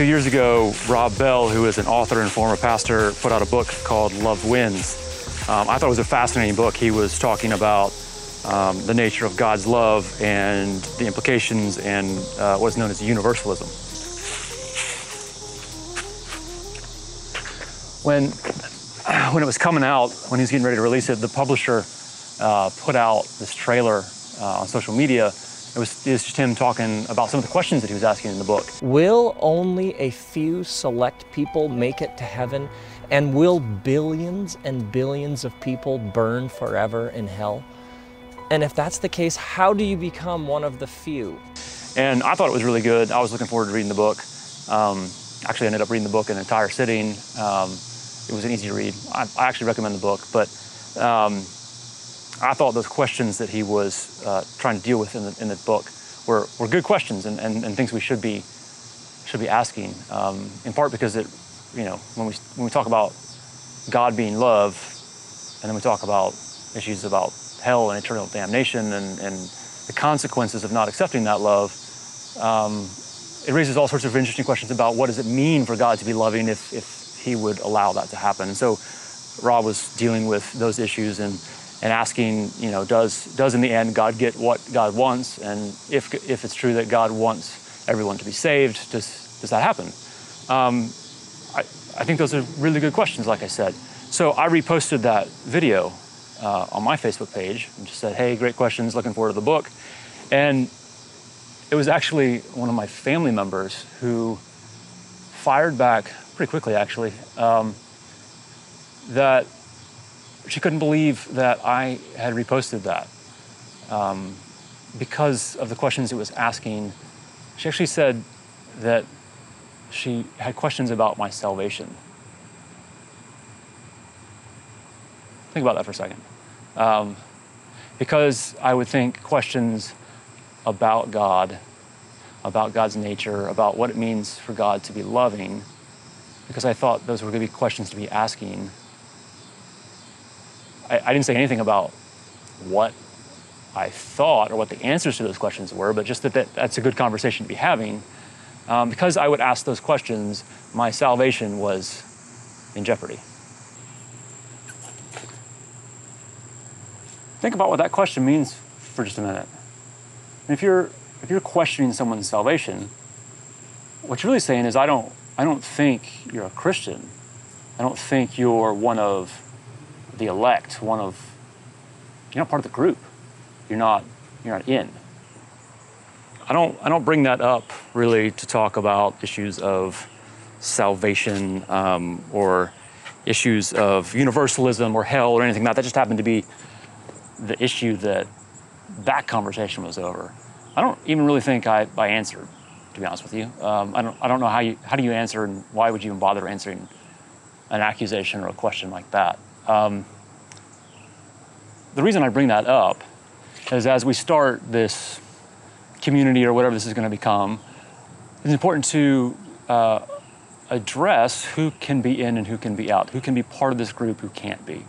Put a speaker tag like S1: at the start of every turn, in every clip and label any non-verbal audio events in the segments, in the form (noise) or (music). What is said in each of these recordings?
S1: few years ago, Rob Bell, who is an author and former pastor, put out a book called Love Wins. Um, I thought it was a fascinating book. He was talking about um, the nature of God's love and the implications and uh, what's known as universalism. When, (clears throat) when it was coming out, when he was getting ready to release it, the publisher uh, put out this trailer uh, on social media it was, it was just him talking about some of the questions that he was asking in the book.
S2: Will only a few select people make it to heaven? And will billions and billions of people burn forever in hell? And if that's the case, how do you become one of the few?
S1: And I thought it was really good. I was looking forward to reading the book. Um, actually, I ended up reading the book in an entire sitting. Um, it was an easy read. I, I, actually recommend the book, but um, I thought those questions that he was uh, trying to deal with in the, in the book were, were good questions and, and, and things we should be should be asking. Um, in part because it, you know, when we when we talk about God being love, and then we talk about issues about hell and eternal damnation and, and the consequences of not accepting that love, um, it raises all sorts of interesting questions about what does it mean for God to be loving if, if He would allow that to happen. And so Rob was dealing with those issues and and asking, you know, does, does in the end God get what God wants? And if, if it's true that God wants everyone to be saved, does, does that happen? Um, I, I think those are really good questions, like I said. So I reposted that video uh, on my Facebook page and just said, hey, great questions, looking forward to the book. And it was actually one of my family members who fired back pretty quickly, actually, um, that she couldn't believe that I had reposted that um, because of the questions it was asking. She actually said that she had questions about my salvation. Think about that for a second. Um, because I would think questions about God, about God's nature, about what it means for God to be loving, because I thought those were going to be questions to be asking I, I didn't say anything about what I thought or what the answers to those questions were, but just that, that that's a good conversation to be having. Um, because I would ask those questions, my salvation was in jeopardy. Think about what that question means for just a minute. If you're if you're questioning someone's salvation, what you're really saying is, I don't I don't think you're a Christian. I don't think you're one of the elect, one of you're not part of the group. You're not you're not in. I don't I don't bring that up really to talk about issues of salvation um, or issues of universalism or hell or anything like that. That just happened to be the issue that that conversation was over. I don't even really think I, I answered, to be honest with you. Um, I, don't, I don't know how you how do you answer and why would you even bother answering an accusation or a question like that. Um, the reason I bring that up is as we start this community or whatever this is going to become, it's important to uh, address who can be in and who can be out, who can be part of this group, who can't be.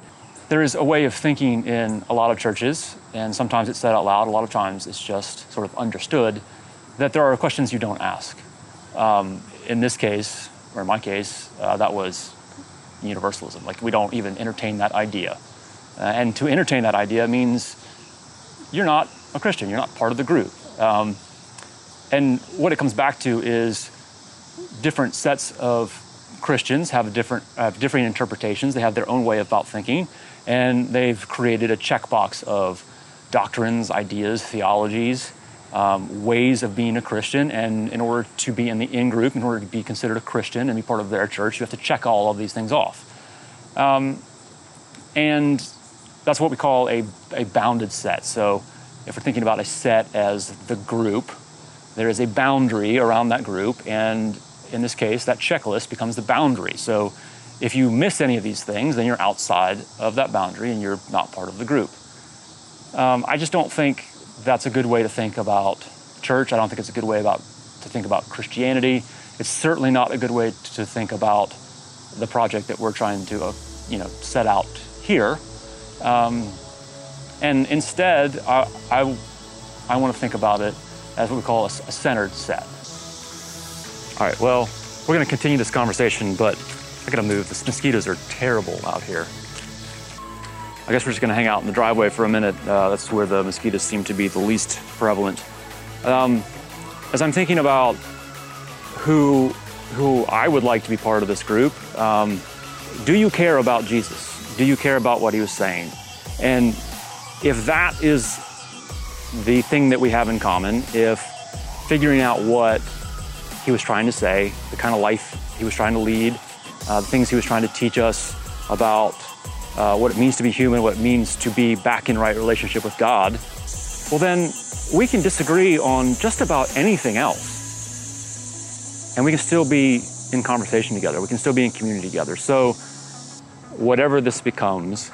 S1: There is a way of thinking in a lot of churches, and sometimes it's said out loud, a lot of times it's just sort of understood, that there are questions you don't ask. Um, in this case, or in my case, uh, that was universalism. Like we don't even entertain that idea. Uh, and to entertain that idea means you're not a Christian, you're not part of the group. Um, and what it comes back to is different sets of Christians have different have different interpretations. They have their own way about thinking, and they've created a checkbox of doctrines, ideas, theologies, um, ways of being a Christian. And in order to be in the in group, in order to be considered a Christian and be part of their church, you have to check all of these things off. Um, and that's what we call a, a bounded set. So if we're thinking about a set as the group, there is a boundary around that group. And in this case, that checklist becomes the boundary. So if you miss any of these things, then you're outside of that boundary and you're not part of the group. Um, I just don't think that's a good way to think about church. I don't think it's a good way about to think about Christianity. It's certainly not a good way to think about the project that we're trying to, uh, you know, set out here. Um, and instead, I, I, I want to think about it as what we call a, a centered set. All right, well, we're going to continue this conversation, but I got to move. The mosquitoes are terrible out here. I guess we're just going to hang out in the driveway for a minute. Uh, that's where the mosquitoes seem to be the least prevalent. Um, as I'm thinking about who who I would like to be part of this group, um, do you care about Jesus? Do you care about what he was saying? And if that is the thing that we have in common, if figuring out what he was trying to say, the kind of life he was trying to lead, uh, the things he was trying to teach us about uh, what it means to be human, what it means to be back in right relationship with God, well, then we can disagree on just about anything else. And we can still be in conversation together. We can still be in community together. So, whatever this becomes,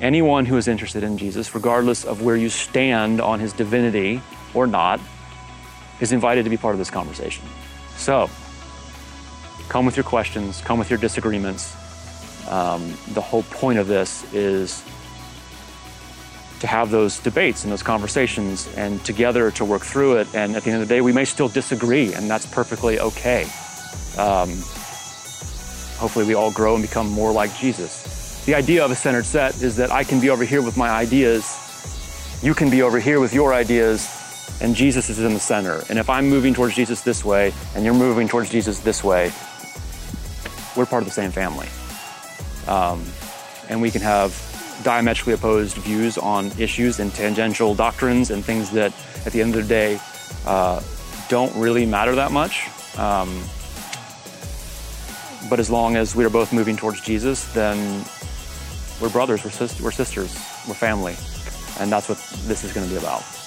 S1: anyone who is interested in Jesus, regardless of where you stand on his divinity or not, is invited to be part of this conversation. So, come with your questions, come with your disagreements. Um, the whole point of this is to have those debates and those conversations and together to work through it. And at the end of the day, we may still disagree, and that's perfectly okay. Um, hopefully, we all grow and become more like Jesus. The idea of a centered set is that I can be over here with my ideas, you can be over here with your ideas, and Jesus is in the center. And if I'm moving towards Jesus this way and you're moving towards Jesus this way, we're part of the same family. Um, and we can have diametrically opposed views on issues and tangential doctrines and things that, at the end of the day, uh, don't really matter that much. Um, but as long as we are both moving towards Jesus, then we're brothers, we're, we're sisters, we're family. And that's what this is going to be about.